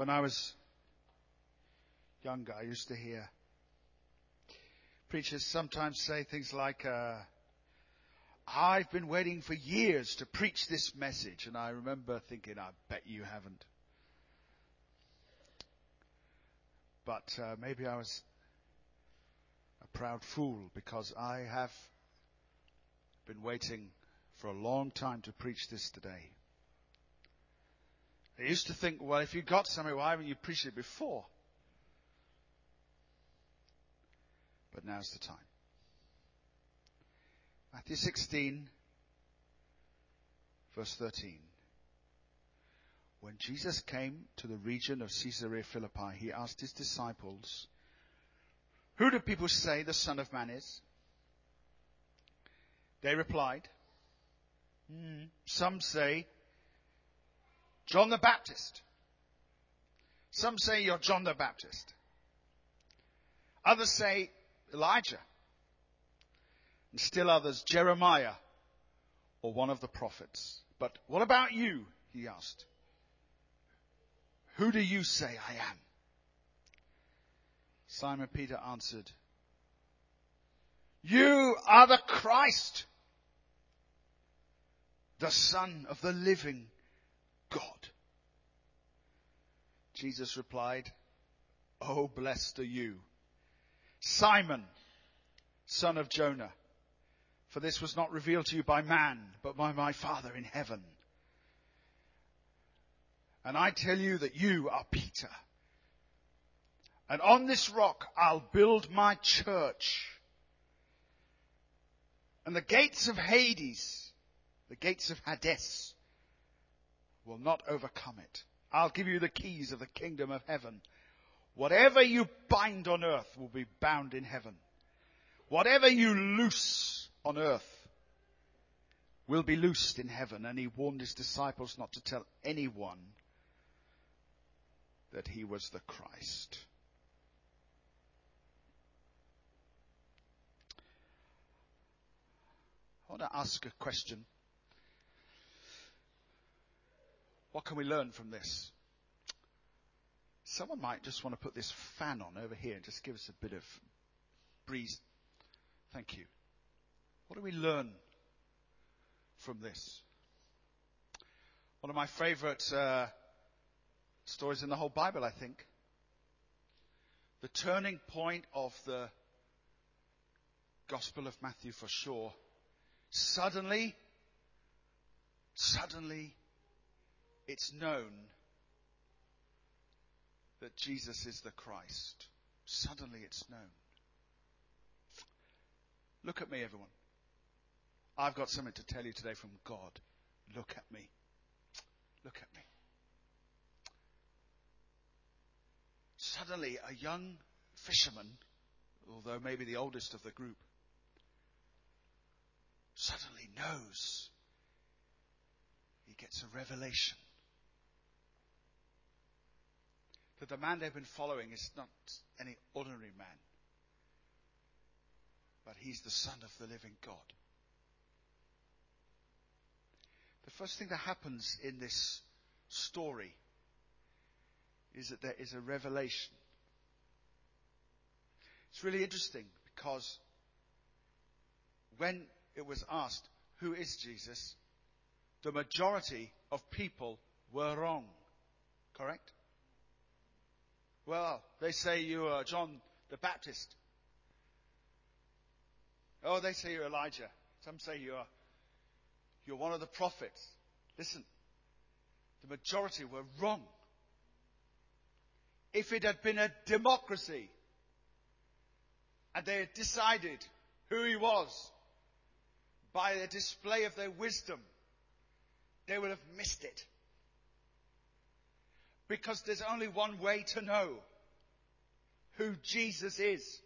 When I was younger, I used to hear preachers sometimes say things like, uh, I've been waiting for years to preach this message. And I remember thinking, I bet you haven't. But uh, maybe I was a proud fool because I have been waiting for a long time to preach this today. I used to think, well, if you got something, why haven't you preached it before? But now's the time. Matthew 16, verse 13. When Jesus came to the region of Caesarea Philippi, he asked his disciples, Who do people say the Son of Man is? They replied, hmm, Some say John the Baptist. Some say you're John the Baptist. Others say Elijah. And still others, Jeremiah or one of the prophets. But what about you? He asked. Who do you say I am? Simon Peter answered, You are the Christ, the Son of the living God. Jesus replied, Oh, blessed are you, Simon, son of Jonah, for this was not revealed to you by man, but by my Father in heaven. And I tell you that you are Peter. And on this rock I'll build my church. And the gates of Hades, the gates of Hades, will not overcome it. I'll give you the keys of the kingdom of heaven. Whatever you bind on earth will be bound in heaven. Whatever you loose on earth will be loosed in heaven. And he warned his disciples not to tell anyone that he was the Christ. I want to ask a question. What can we learn from this? Someone might just want to put this fan on over here and just give us a bit of breeze. Thank you. What do we learn from this? One of my favorite uh, stories in the whole Bible, I think. The turning point of the Gospel of Matthew for sure. Suddenly, suddenly, it's known that Jesus is the Christ. Suddenly it's known. Look at me, everyone. I've got something to tell you today from God. Look at me. Look at me. Suddenly, a young fisherman, although maybe the oldest of the group, suddenly knows. He gets a revelation that the man they've been following is not any ordinary man, but he's the Son of the living God. The first thing that happens in this story is that there is a revelation. It's really interesting because when it was asked, who is Jesus? The majority of people were wrong. Correct? Well, they say you are John the Baptist. Oh, they say you're Elijah. Some say you're, you're one of the prophets. Listen, the majority were wrong. If it had been a democracy and they had decided who he was by the display of their wisdom, they would have missed it. Because there's only one way to know who Jesus is.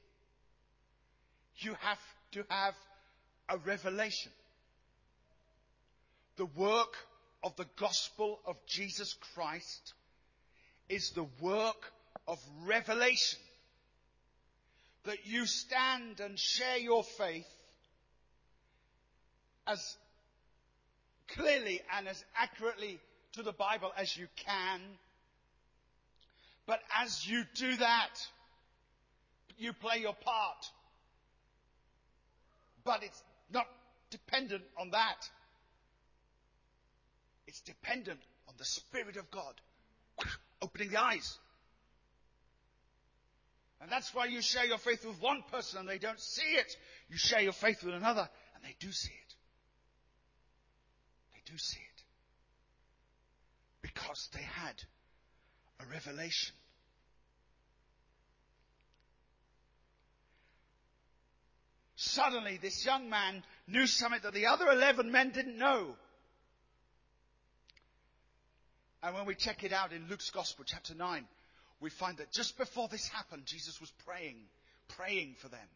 You have to have a revelation. The work of the gospel of Jesus Christ is the work of revelation. That you stand and share your faith as clearly and as accurately to the Bible as you can But as you do that, you play your part. But it's not dependent on that. It's dependent on the Spirit of God opening the eyes. And that's why you share your faith with one person and they don't see it. You share your faith with another and they do see it. They do see it. Because they had a revelation. Suddenly, this young man knew something that the other 11 men didn't know. And when we check it out in Luke's Gospel, chapter 9, we find that just before this happened, Jesus was praying, praying for them.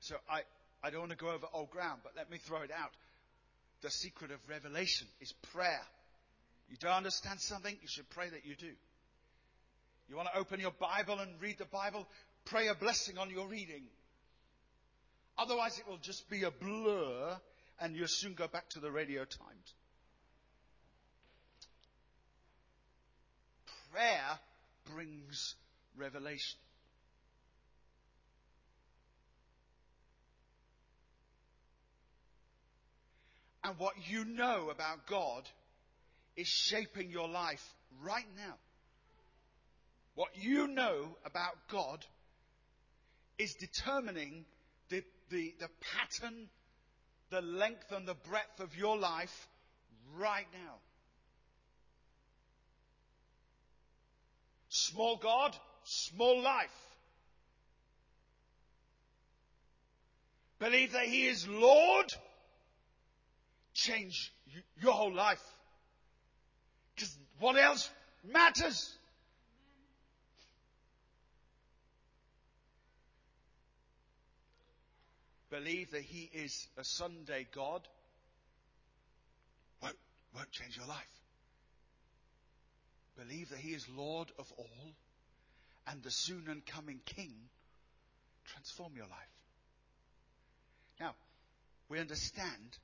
So I, I don't want to go over old ground, but let me throw it out. The secret of revelation is prayer. You don't understand something, you should pray that you do. You want to open your Bible and read the Bible, pray a blessing on your reading. Otherwise, it will just be a blur and you'll soon go back to the radio times. prayer brings revelation. And what you know about God is shaping your life right now. What you know about God is determining the, the, the pattern, the length, and the breadth of your life right now. Small God, small life. Believe that He is Lord, change your whole life. Because what else matters? Believe that He is a Sunday God won't, won't change your life. Believe that He is Lord of all and the soon and coming King. Transform your life. Now, we understand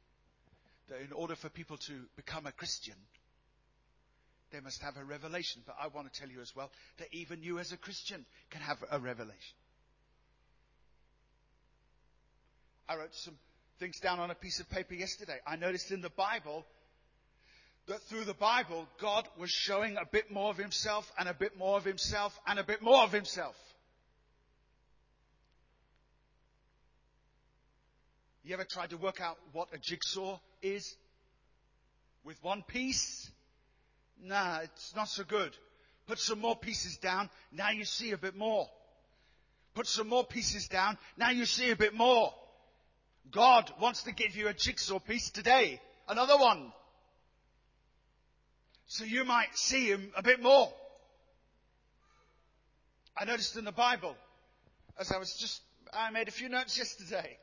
that in order for people to become a Christian, they must have a revelation. But I want to tell you as well that even you as a Christian can have a revelation. I wrote some things down on a piece of paper yesterday. I noticed in the Bible that through the Bible, God was showing a bit more of himself and a bit more of himself and a bit more of himself. You ever tried to work out what a jigsaw is? With one piece? Nah, it's not so good. Put some more pieces down, now you see a bit more. Put some more pieces down, now you see a bit more. God wants to give you a jigsaw piece today. Another one. So you might see him a bit more. I noticed in the Bible, as I was just, I made a few notes yesterday.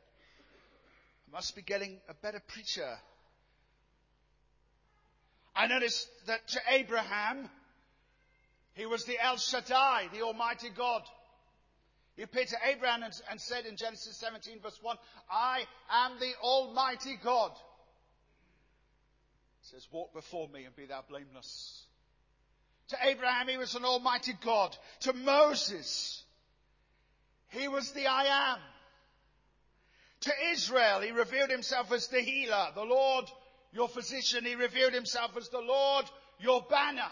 I must be getting a better preacher. I noticed that to Abraham, he was the El Shaddai, the Almighty God. He appeared to Abraham and, and said in Genesis 17 verse 1, I am the Almighty God He says, Walk before me and be thou blameless. To Abraham, he was an almighty God. To Moses, he was the I am. To Israel, he revealed himself as the healer, the Lord, your physician. He revealed himself as the Lord, your banner.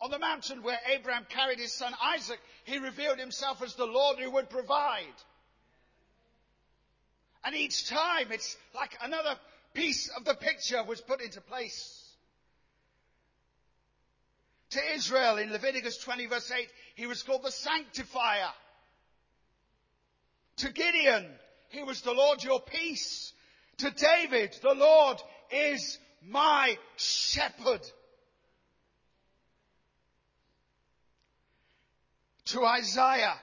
On the mountain where Abraham carried his son Isaac, he revealed himself as the Lord who would provide. And each time it's like another piece of the picture was put into place. To Israel in Leviticus 20 verse 8, he was called the sanctifier. To Gideon, he was the Lord your peace. To David, the Lord is my shepherd. To Isaiah,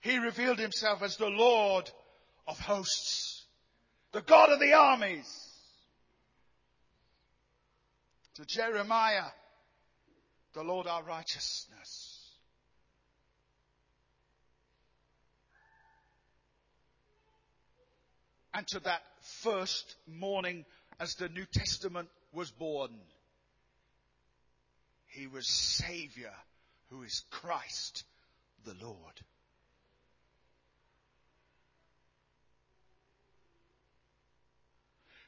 he revealed himself as the Lord of hosts, the God of the armies. To Jeremiah, the Lord our righteousness. And to that first morning as the New Testament was born. He was Savior, who is Christ the Lord.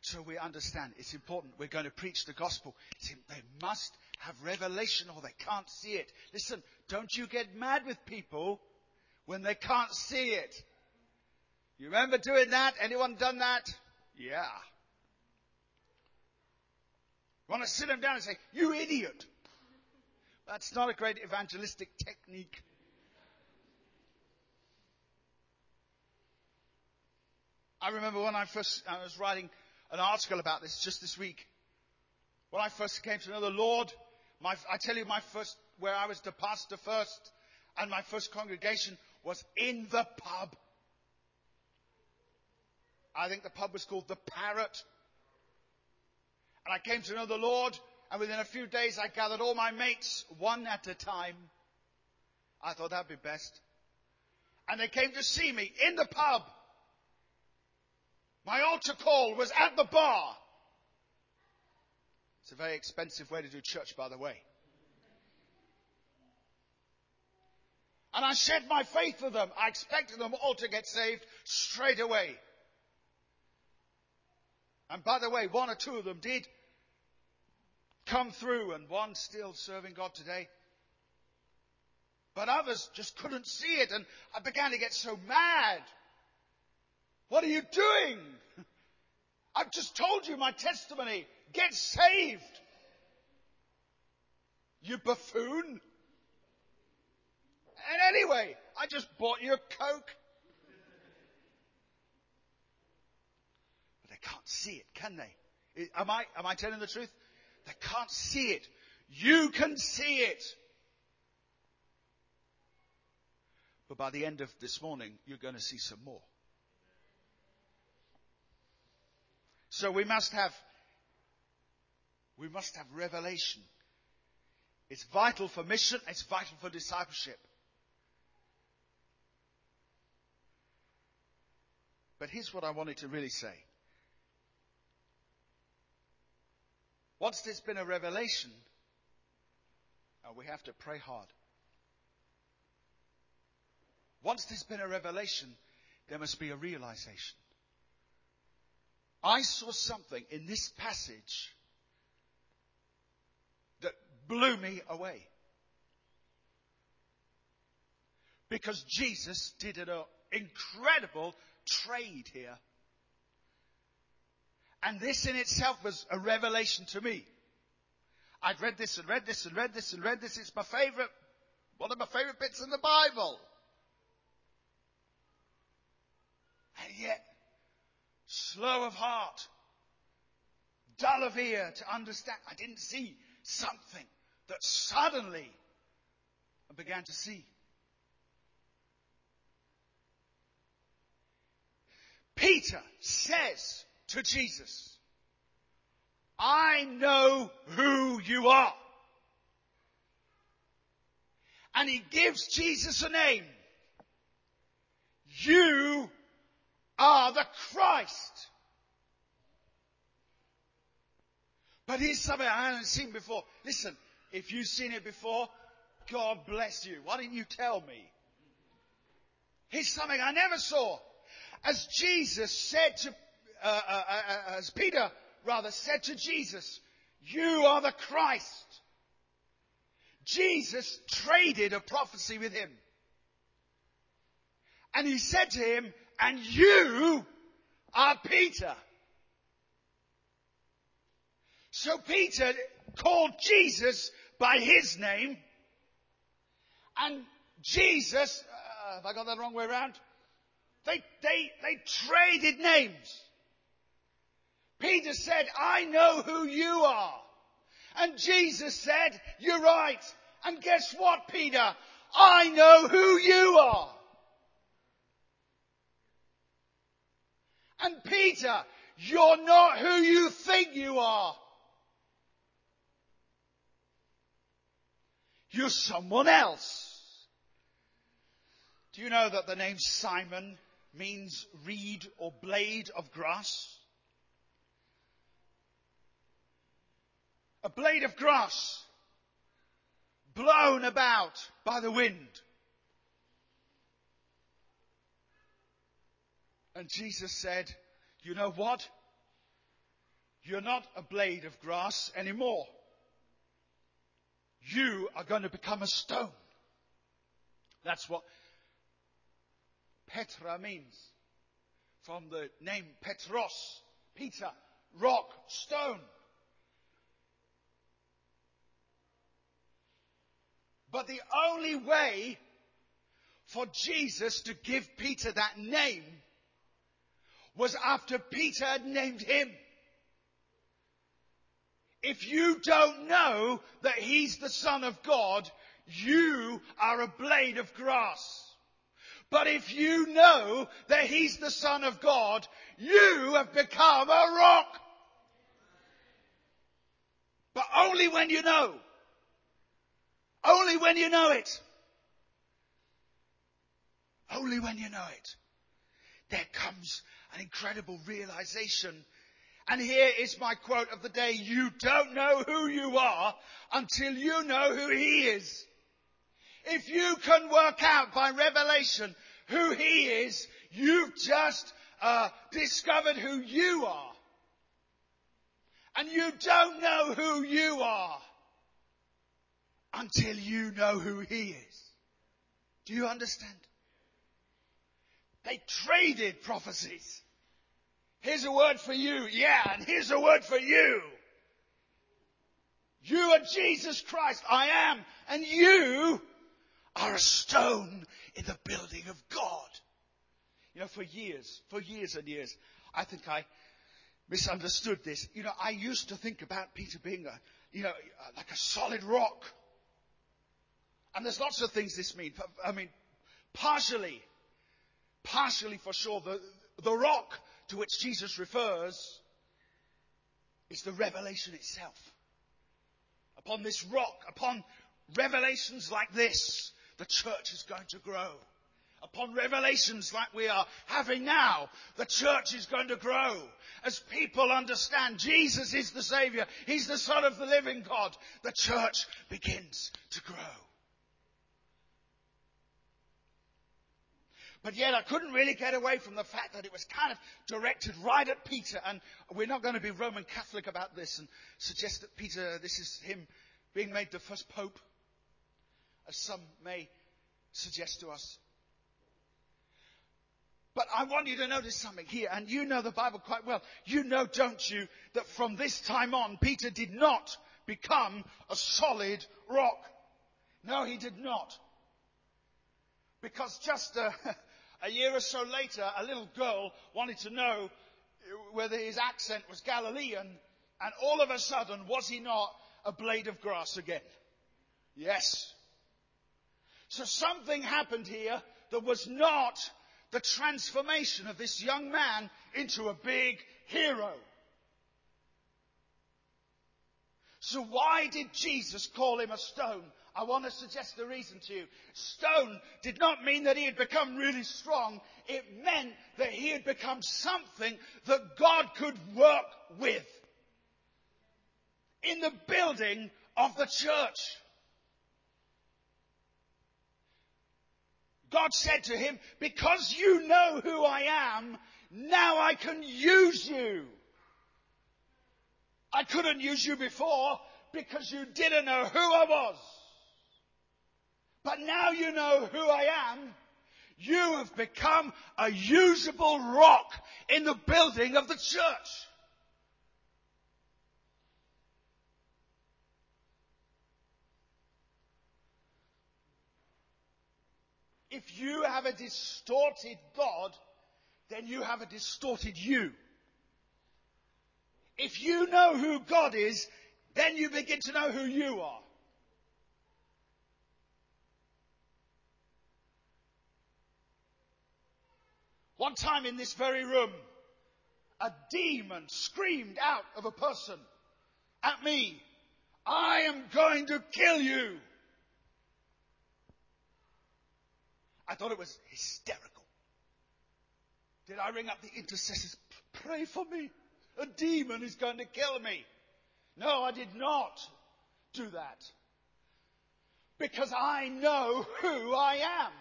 So we understand it's important. We're going to preach the gospel. They must have revelation or they can't see it. Listen, don't you get mad with people when they can't see it. You remember doing that? Anyone done that? Yeah. You want to sit them down and say, you idiot. That's not a great evangelistic technique. I remember when I first, I was writing an article about this just this week. When I first came to know the Lord, my, I tell you my first, where I was the pastor first, and my first congregation was in the pub. I think the pub was called the Parrot. And I came to know the Lord, and within a few days I gathered all my mates, one at a time. I thought that'd be best. And they came to see me in the pub. My altar call was at the bar. It's a very expensive way to do church, by the way. And I shared my faith with them. I expected them all to get saved straight away. And by the way, one or two of them did come through, and one still serving God today. But others just couldn't see it, and I began to get so mad. What are you doing? I've just told you my testimony. Get saved. You buffoon. And anyway, I just bought you a Coke. But they can't see it, can they? Am I, am I telling the truth? They can't see it. You can see it. But by the end of this morning, you're going to see some more. So we must have, we must have revelation. It's vital for mission. It's vital for discipleship. But here's what I wanted to really say. Once there's been a revelation, uh, we have to pray hard. Once there's been a revelation, there must be a realization. I saw something in this passage that blew me away. Because Jesus did an incredible trade here. And this in itself was a revelation to me. I'd read this and read this and read this and read this. It's my favorite, one of my favorite bits in the Bible. And yet, slow of heart, dull of ear to understand. I didn't see something that suddenly I began to see. Peter says to Jesus, I know who you are. And he gives Jesus a name. You are the Christ. But here's something I haven't seen before. Listen, if you've seen it before, God bless you. Why didn't you tell me? Here's something I never saw. As Jesus said to, uh, uh as Peter rather said to Jesus, you are the Christ. Jesus traded a prophecy with him. And he said to him, and you are Peter. So Peter called Jesus by his name, and Jesus, uh, have I got that wrong way around? They, they, they traded names. Peter said, I know who you are. And Jesus said, you're right. And guess what, Peter? I know who you are. And Peter, you're not who you think you are. You're someone else. Do you know that the name Simon means reed or blade of grass? A blade of grass blown about by the wind. And Jesus said, You know what? You're not a blade of grass anymore. You are going to become a stone. That's what Petra means. From the name Petros, Peter, rock, stone. But the only way for Jesus to give Peter that name was after Peter had named him. If you don't know that he's the son of God, you are a blade of grass. But if you know that he's the son of God, you have become a rock. But only when you know. Only when you know it. Only when you know it. There comes an incredible realization. And here is my quote of the day. You don't know who you are until you know who He is. If you can work out by revelation who He is, you've just uh, discovered who you are. And you don't know who you are until you know who He is. Do you understand? They traded prophecies. Here's a word for you. Yeah, and here's a word for you. You are Jesus Christ. I am. And you are a stone in the building of God. You know, for years, for years and years, I think I misunderstood this. You know, I used to think about Peter being a, you know, uh, like a solid rock. And there's lots of things this means. I mean, partially, partially for sure, the, the rock to which Jesus refers is the revelation itself. Upon this rock, upon revelations like this, the church is going to grow. Upon revelations like we are having now, the church is going to grow. As people understand Jesus is the Savior, He's the Son of the living God, the church begins to grow. But yet I couldn't really get away from the fact that it was kind of directed right at Peter. And we're not going to be Roman Catholic about this and suggest that Peter, this is him being made the first pope, as some may suggest to us. But I want you to notice something here, and you know the Bible quite well. You know, don't you, that from this time on, Peter did not become a solid rock. No, he did not. Because just uh, A year or so later, a little girl wanted to know whether his accent was Galilean, and all of a sudden, was he not a blade of grass again? Yes. So something happened here that was not the transformation of this young man into a big hero. So why did Jesus call him a stone? I want to suggest the reason to you. Stone did not mean that he had become really strong. It meant that he had become something that God could work with in the building of the church. God said to him, because you know who I am, now I can use you. I couldn't use you before because you didn't know who I was. But now you know who I am. You have become a usable rock in the building of the church. If you have a distorted God, then you have a distorted you. If you know who God is, then you begin to know who you are. One time in this very room, a demon screamed out of a person at me, I am going to kill you. I thought it was hysterical. Did I ring up the intercessors? Pray for me. A demon is going to kill me. No, I did not do that. Because I know who I am.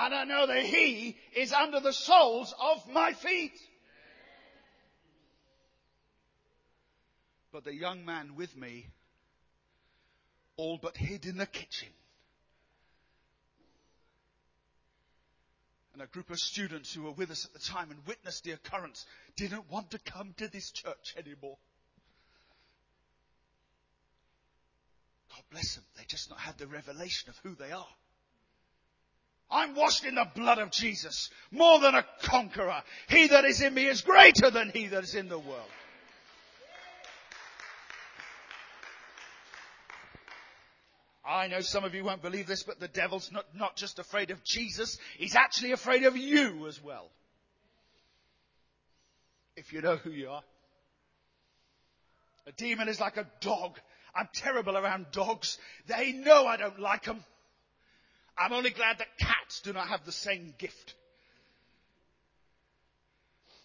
And I know that He is under the soles of my feet. But the young man with me all but hid in the kitchen. And a group of students who were with us at the time and witnessed the occurrence didn't want to come to this church anymore. God bless them. They just not had the revelation of who they are. I'm washed in the blood of Jesus, more than a conqueror. He that is in me is greater than he that is in the world. I know some of you won't believe this, but the devil's not, not just afraid of Jesus, he's actually afraid of you as well. If you know who you are. A demon is like a dog. I'm terrible around dogs. They know I don't like them. I'm only glad that cats do not have the same gift.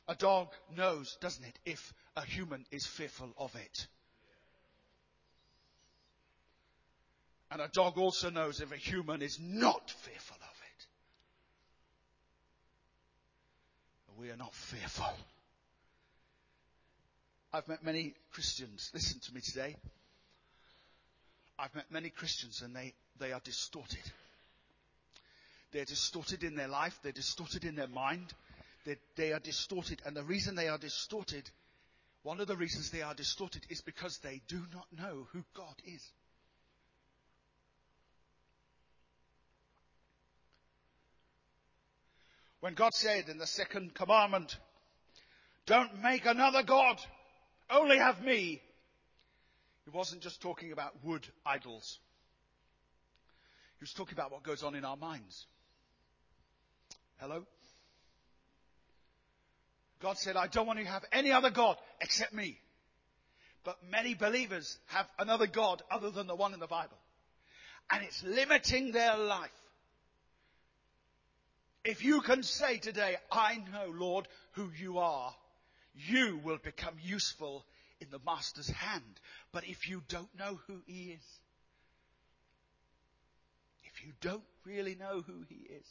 A dog knows, doesn't it, if a human is fearful of it. And a dog also knows if a human is not fearful of it. We are not fearful. I've met many Christians. Listen to me today. I've met many Christians and they, they are distorted. They're distorted in their life. They're distorted in their mind. They, they are distorted. And the reason they are distorted, one of the reasons they are distorted is because they do not know who God is. When God said in the second commandment, don't make another God, only have me, he wasn't just talking about wood idols. He was talking about what goes on in our minds. Hello? God said, I don't want to have any other God except me. But many believers have another God other than the one in the Bible. And it's limiting their life. If you can say today, I know, Lord, who you are, you will become useful in the Master's hand. But if you don't know who He is, if you don't really know who He is,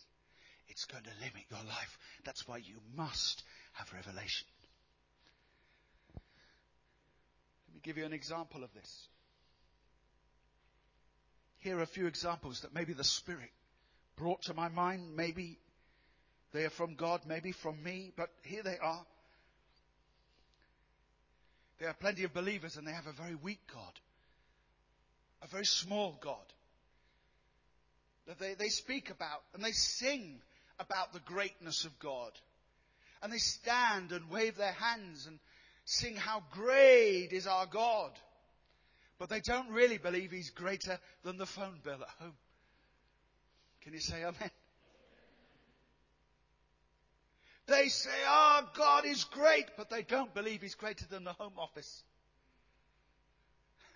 it's going to limit your life. That's why you must have revelation. Let me give you an example of this. Here are a few examples that maybe the Spirit brought to my mind. Maybe they are from God, maybe from me, but here they are. There are plenty of believers and they have a very weak God, a very small God that they, they speak about and they sing about the greatness of God. And they stand and wave their hands and sing how great is our God. But they don't really believe He's greater than the phone bill at home. Can you say amen? They say, our God is great, but they don't believe He's greater than the Home Office.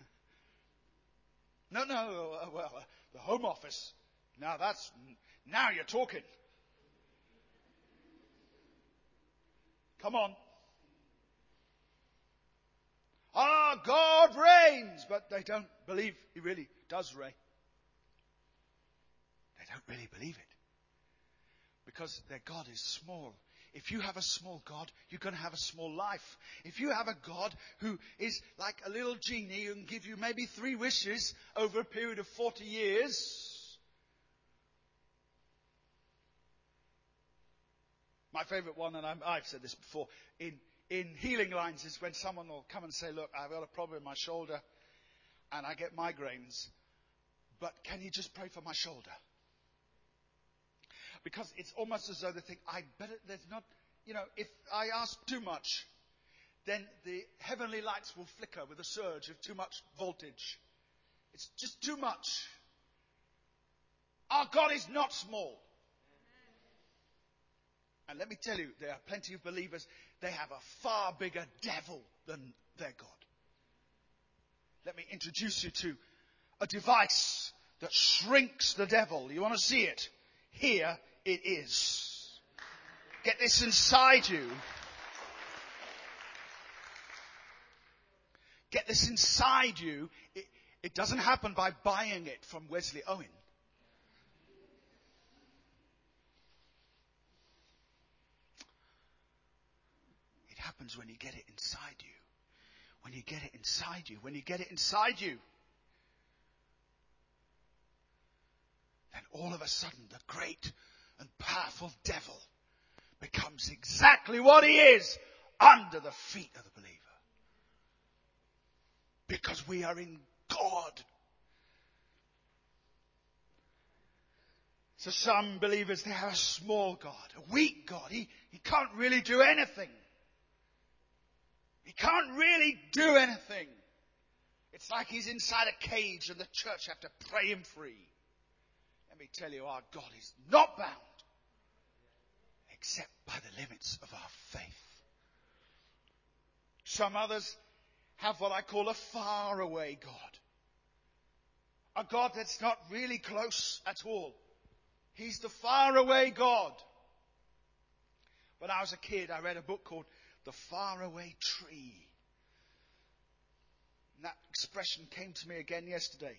no, no, uh, well, uh, the Home Office. Now that's, now you're talking. Come on. Our ah, God reigns, but they don't believe He really does reign. They don't really believe it. Because their God is small if you have a small God, you're going to have a small life. If you have a God who is like a little genie who can give you maybe three wishes over a period of 40 years, my favorite one, and i have said this before, in, in healing lines is when someone will come and say, look, I've got a problem in my shoulder and I get migraines, but can you just pray for my shoulder? because it's almost as though they think, I better, there's not, you know, if I ask too much, then the heavenly lights will flicker with a surge of too much voltage. It's just too much. Our God is not small. And let me tell you, there are plenty of believers, they have a far bigger devil than their God. Let me introduce you to a device that shrinks the devil. You want to see it? Here it is. Get this inside you. get this inside you. It, it doesn't happen by buying it from Wesley Owen. It happens when you get it inside you. When you get it inside you. When you get it inside you. Then all of a sudden the great and powerful devil becomes exactly what he is under the feet of the believer. Because we are in God. So some believers, they have a small God, a weak God. He, he can't really do anything. He can't really do anything. It's like he's inside a cage and the church have to pray him free. Let me tell you, our God is not bound except by the limits of our faith. Some others have what I call a faraway God. A God that's not really close at all. He's the faraway God. When I was a kid, I read a book called The Faraway Tree. And that expression came to me again yesterday.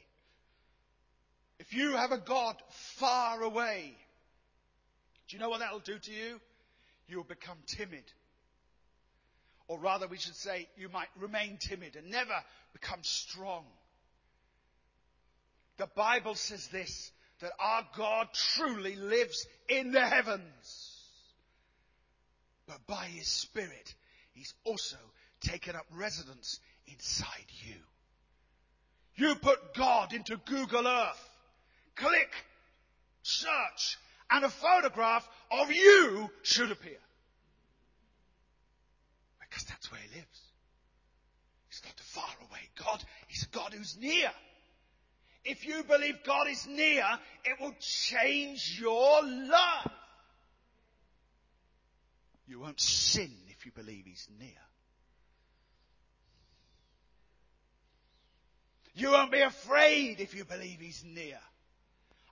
If you have a God far away, do you know what that'll do to you? You'll become timid. Or rather, we should say, you might remain timid and never become strong. The Bible says this, that our God truly lives in the heavens. But by His Spirit, He's also taken up residence inside you. You put God into Google Earth. Click, search, and a photograph of you should appear. Because that's where he lives. He's not a faraway God. He's a God who's near. If you believe God is near, it will change your life. You won't sin if you believe He's near. You won't be afraid if you believe He's near.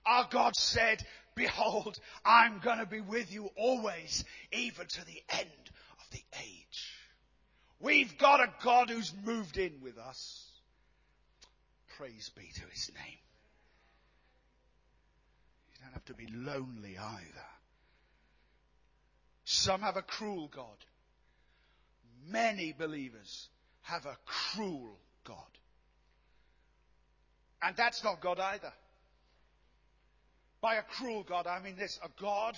Our God said, Behold, I'm going to be with you always, even to the end of the age. We've got a God who's moved in with us. Praise be to his name. You don't have to be lonely either. Some have a cruel God. Many believers have a cruel God. And that's not God either. By a cruel God, I mean this a God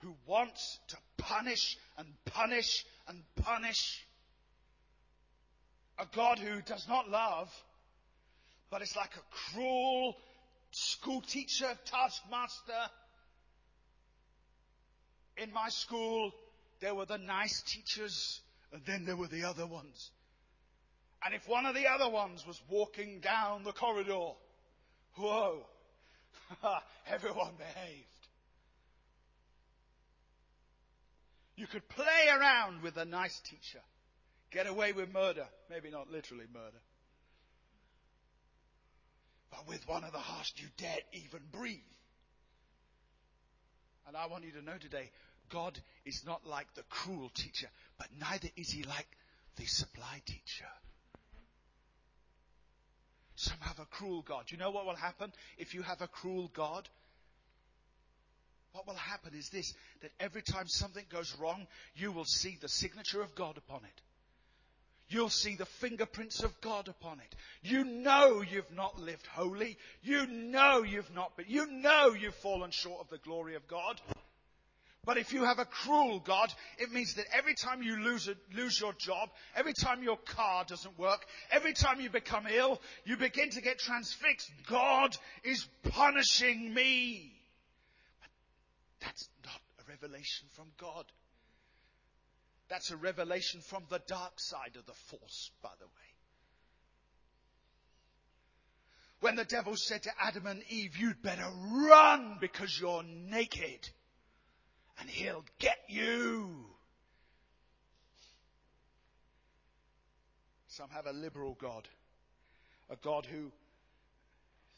who wants to punish and punish and punish. A God who does not love, but is like a cruel school teacher, taskmaster. In my school, there were the nice teachers, and then there were the other ones. And if one of the other ones was walking down the corridor, whoa, Everyone behaved. You could play around with a nice teacher, get away with murder, maybe not literally murder. But with one of the harsh, you daren't even breathe. And I want you to know today, God is not like the cruel teacher, but neither is he like the supply teacher. Some have a cruel God. You know what will happen if you have a cruel God? What will happen is this that every time something goes wrong, you will see the signature of God upon it. You'll see the fingerprints of God upon it. You know you've not lived holy. You know you've not, but you know you've fallen short of the glory of God. But if you have a cruel God, it means that every time you lose, a, lose your job, every time your car doesn't work, every time you become ill, you begin to get transfixed. God is punishing me. But that's not a revelation from God. That's a revelation from the dark side of the force, by the way. When the devil said to Adam and Eve, you'd better run because you're naked and he'll get you. Some have a liberal God, a God who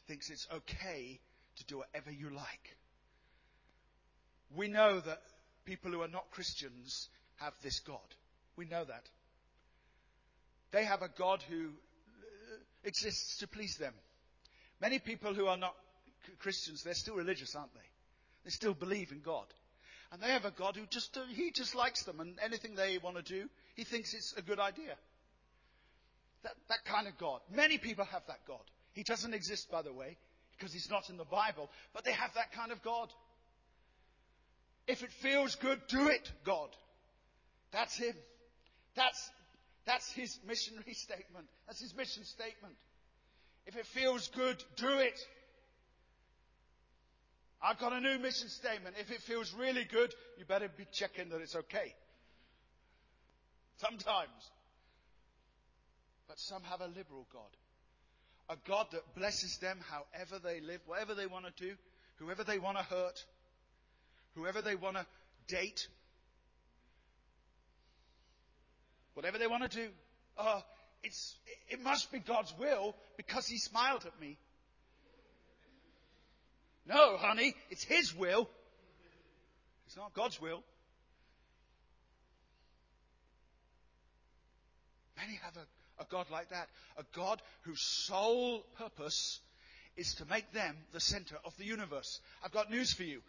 thinks it's okay to do whatever you like. We know that people who are not Christians have this God. We know that. They have a God who exists to please them. Many people who are not Christians, they're still religious, aren't they? They still believe in God. And they have a God who just, uh, he just likes them and anything they want to do, he thinks it's a good idea. That, that kind of God. Many people have that God. He doesn't exist, by the way, because he's not in the Bible, but they have that kind of God. If it feels good, do it, God. That's him. That's, that's his missionary statement. That's his mission statement. If it feels good, do it. I've got a new mission statement. If it feels really good, you better be checking that it's okay. Sometimes. But some have a liberal God. A God that blesses them however they live, whatever they want to do, whoever they want to hurt, whoever they want to date, whatever they want to do. Uh, it's, it must be God's will because He smiled at me. No, honey, it's His will. It's not God's will. Many have a, a God like that. A God whose sole purpose is to make them the center of the universe. I've got news for you.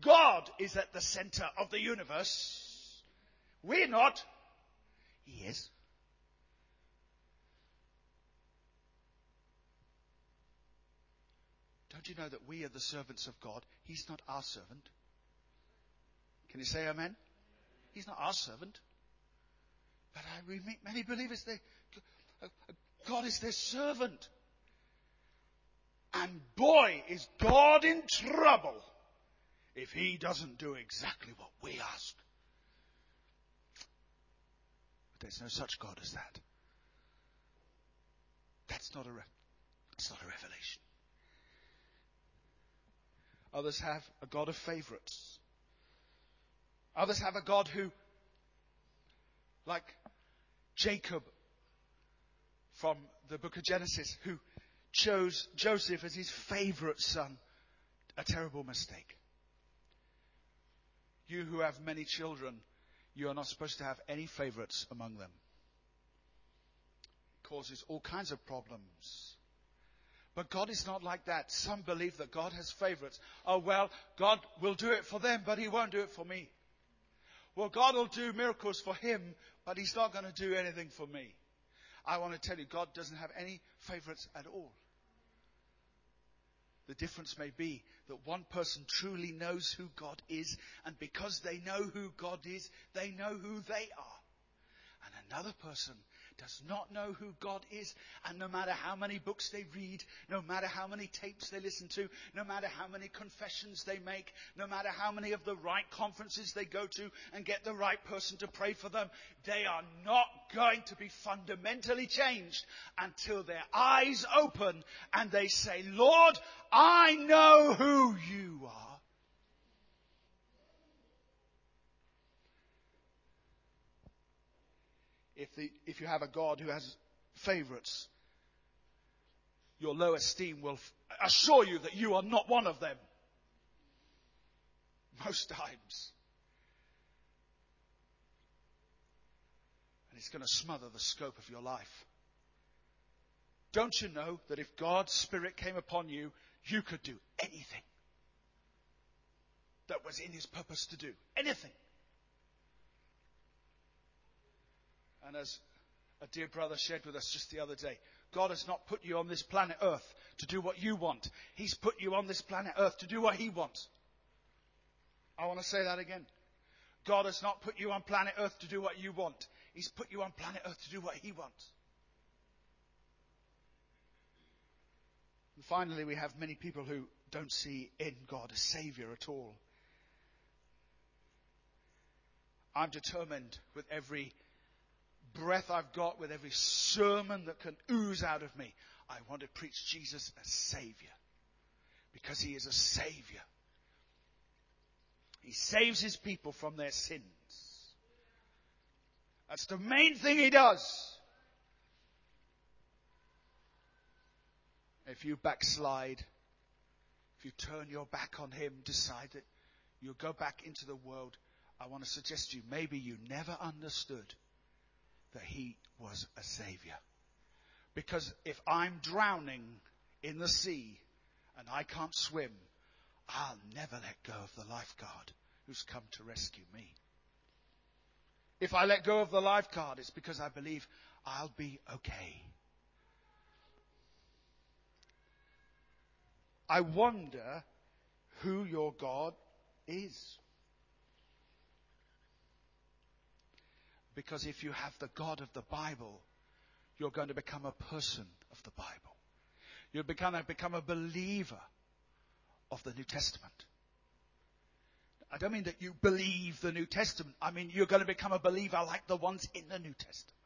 God is at the center of the universe. We're not. He is. Don't you know that we are the servants of God? He's not our servant. Can you say amen? He's not our servant. But I meet many believers, they, God is their servant. And boy, is God in trouble if he doesn't do exactly what we ask. But there's no such God as that. That's not a, that's not a revelation. Others have a God of favorites. Others have a God who, like Jacob from the book of Genesis, who chose Joseph as his favorite son. A terrible mistake. You who have many children, you are not supposed to have any favorites among them. It causes all kinds of problems. But God is not like that. Some believe that God has favorites. Oh, well, God will do it for them, but He won't do it for me. Well, God will do miracles for him, but He's not going to do anything for me. I want to tell you, God doesn't have any favorites at all. The difference may be that one person truly knows who God is, and because they know who God is, they know who they are. And another person does not know who God is, and no matter how many books they read, no matter how many tapes they listen to, no matter how many confessions they make, no matter how many of the right conferences they go to and get the right person to pray for them, they are not going to be fundamentally changed until their eyes open and they say, Lord, I know who you are. If, the, if you have a God who has favorites, your low esteem will f- assure you that you are not one of them. Most times. And it's going to smother the scope of your life. Don't you know that if God's Spirit came upon you, you could do anything that was in His purpose to do? Anything. And as a dear brother shared with us just the other day, God has not put you on this planet Earth to do what you want. He's put you on this planet Earth to do what He wants. I want to say that again. God has not put you on planet Earth to do what you want. He's put you on planet Earth to do what He wants. And finally, we have many people who don't see in God a Savior at all. I'm determined with every breath I've got, with every sermon that can ooze out of me, I want to preach Jesus as Savior. Because He is a Savior. He saves His people from their sins. That's the main thing He does. If you backslide, if you turn your back on Him, decide that you'll go back into the world, I want to suggest to you maybe you never understood that he was a savior. Because if I'm drowning in the sea and I can't swim, I'll never let go of the lifeguard who's come to rescue me. If I let go of the lifeguard, it's because I believe I'll be okay. I wonder who your God is. Because if you have the God of the Bible, you're going to become a person of the Bible. You're going to become a believer of the New Testament. I don't mean that you believe the New Testament. I mean you're going to become a believer like the ones in the New Testament.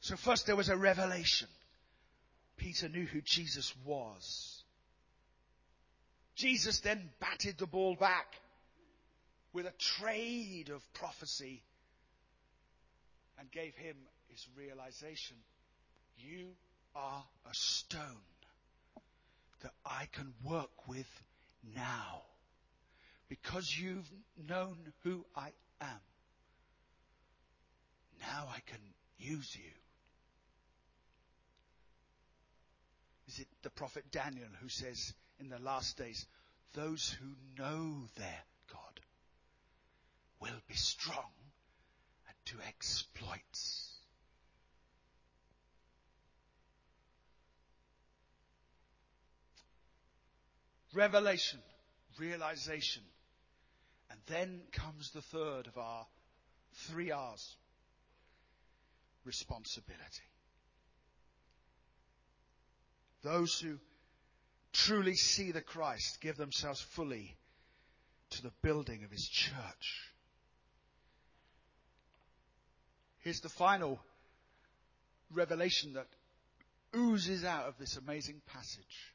So first there was a revelation. Peter knew who Jesus was. Jesus then batted the ball back with a trade of prophecy and gave him his realization. You are a stone that I can work with now. Because you've known who I am. Now I can use you. Is it the prophet Daniel who says in the last days, those who know their will be strong and do exploits. Revelation, realization. And then comes the third of our three R's responsibility. Those who truly see the Christ give themselves fully to the building of his church. Here's the final revelation that oozes out of this amazing passage.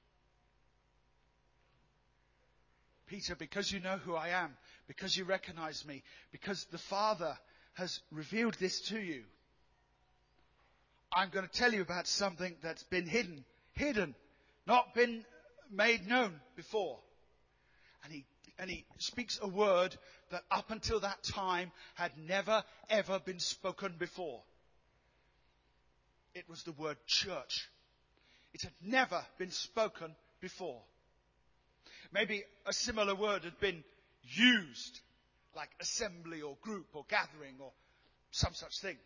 Peter, because you know who I am, because you recognize me, because the Father has revealed this to you, I'm going to tell you about something that's been hidden, hidden, not been made known before. And he, and he speaks a word that up until that time had never ever been spoken before. It was the word church. It had never been spoken before. Maybe a similar word had been used, like assembly or group or gathering or some such thing.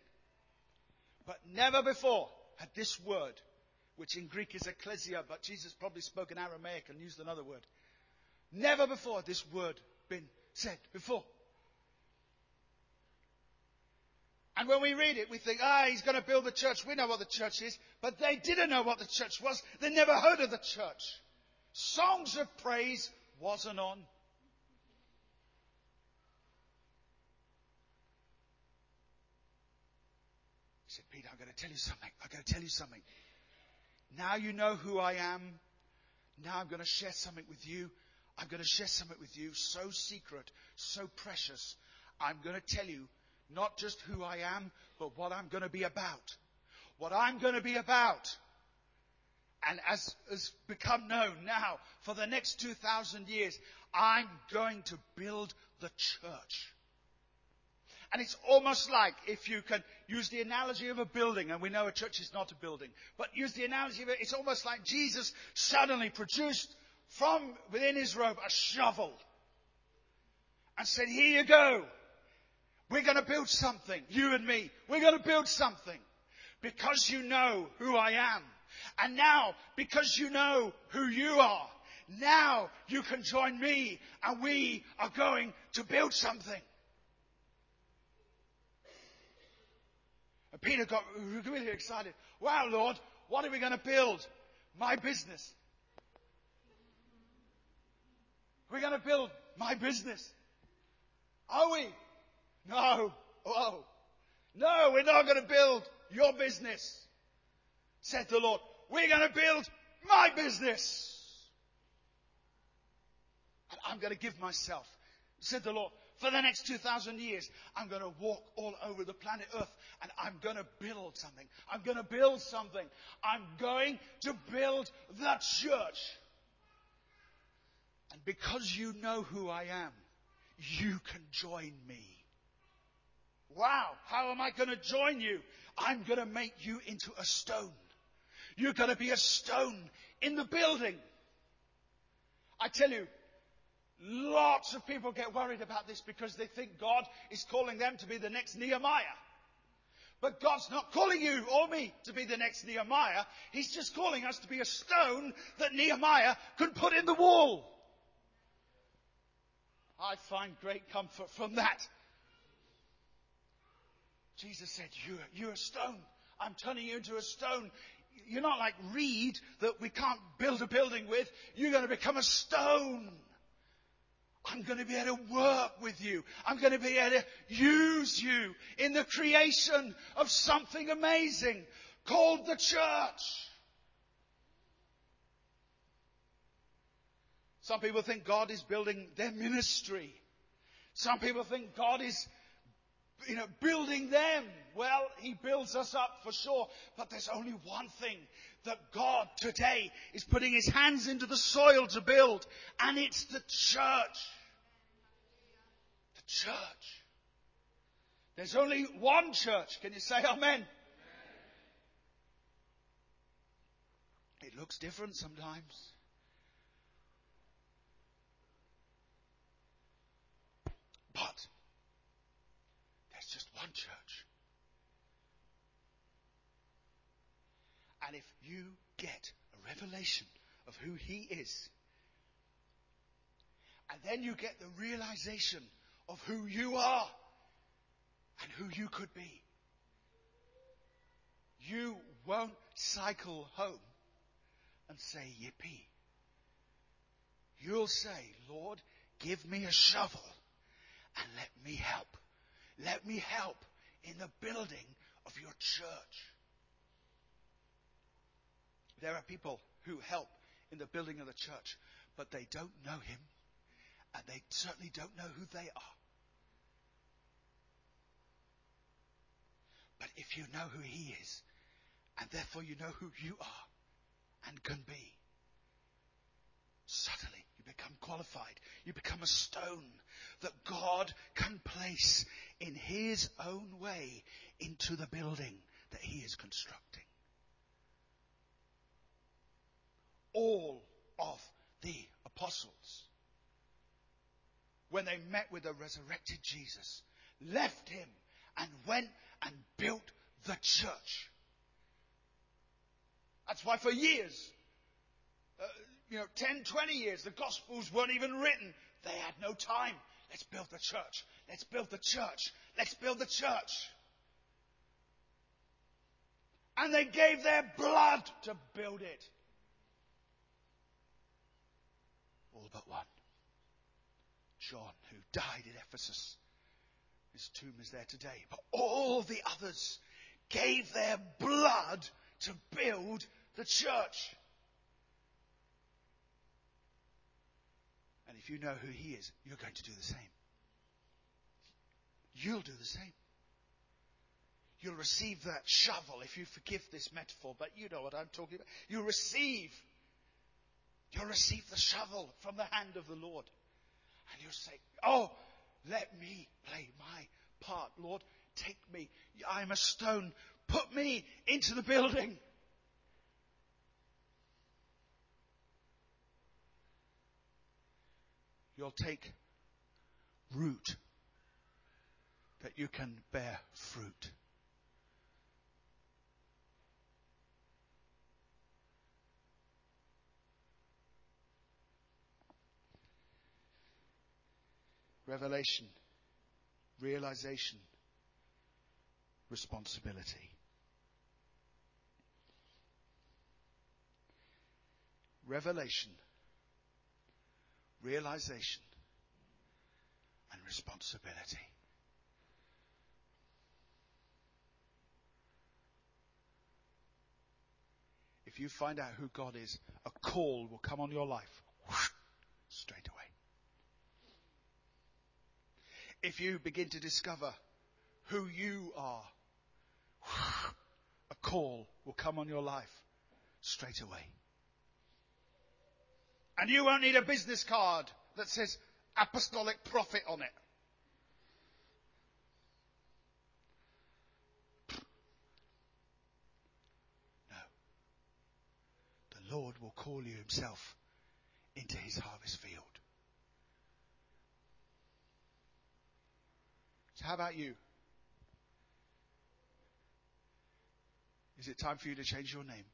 But never before had this word, which in Greek is ecclesia, but Jesus probably spoke in Aramaic and used another word. Never before this word been said before. And when we read it, we think, ah, he's going to build the church. We know what the church is. But they didn't know what the church was. They never heard of the church. Songs of praise wasn't on. He said, Peter, I'm going to tell you something. I'm going to tell you something. Now you know who I am. Now I'm going to share something with you. I'm going to share something with you so secret, so precious. I'm going to tell you not just who I am, but what I'm going to be about. What I'm going to be about and as has become known now for the next 2,000 years, I'm going to build the church. And it's almost like if you can use the analogy of a building, and we know a church is not a building, but use the analogy of it, it's almost like Jesus suddenly produced from within his robe a shovel and said, Here you go. We're going to build something, you and me. We're going to build something because you know who I am. And now, because you know who you are, now you can join me and we are going to build something. And Peter got really excited. Wow, Lord, what are we going to build? My business. We're going to build my business. Are we? No. Oh. No, we're not going to build your business, said the Lord. We're going to build my business. And I'm going to give myself, said the Lord, for the next 2,000 years, I'm going to walk all over the planet Earth and I'm going to build something. I'm going to build something. I'm going to build the church. And because you know who I am, you can join me. Wow, how am I going to join you? I'm going to make you into a stone. You're going to be a stone in the building. I tell you, lots of people get worried about this because they think God is calling them to be the next Nehemiah. But God's not calling you or me to be the next Nehemiah. He's just calling us to be a stone that Nehemiah could put in the wall. I find great comfort from that. Jesus said, you're, you're a stone. I'm turning you into a stone. You're not like reed that we can't build a building with. You're going to become a stone. I'm going to be able to work with you. I'm going to be able to use you in the creation of something amazing called the church. Some people think God is building their ministry. Some people think God is, you know, building them. Well, He builds us up for sure. But there's only one thing that God today is putting His hands into the soil to build. And it's the church. The church. There's only one church. Can you say amen? It looks different sometimes. But there's just one church. And if you get a revelation of who He is, and then you get the realization of who you are and who you could be, you won't cycle home and say, Yippee. You'll say, Lord, give me a shovel and let me help. Let me help in the building of your church. There are people who help in the building of the church, but they don't know him, and they certainly don't know who they are. But if you know who he is, and therefore you know who you are and can be, suddenly you become qualified. You become a stone that God can place in His own way into the building that He is constructing. All of the apostles, when they met with the resurrected Jesus, left Him and went and built the church. That's why for years, uh, you know, 10, 20 years, the Gospels weren't even written. They had no time. Let's build the church. Let's build the church. Let's build the church. And they gave their blood to build it. All but one. John, who died at Ephesus. His tomb is there today. But all the others gave their blood to build the church. And if you know who He is, you're going to do the same. You'll do the same. You'll receive that shovel if you forgive this metaphor, but you know what I'm talking about. You'll receive. You'll receive the shovel from the hand of the Lord. And you'll say, Oh, let me play my part, Lord. Take me. I'm a stone. Put me into the building. You'll take root that you can bear fruit. Revelation, realization, responsibility. Revelation, realization, and responsibility. If you find out who God is, a call will come on your life straight away. If you begin to discover who you are, a call will come on your life straight away. And you won't need a business card that says apostolic prophet on it. No. The Lord will call you himself into his harvest field. So how about you? Is it time for you to change your name?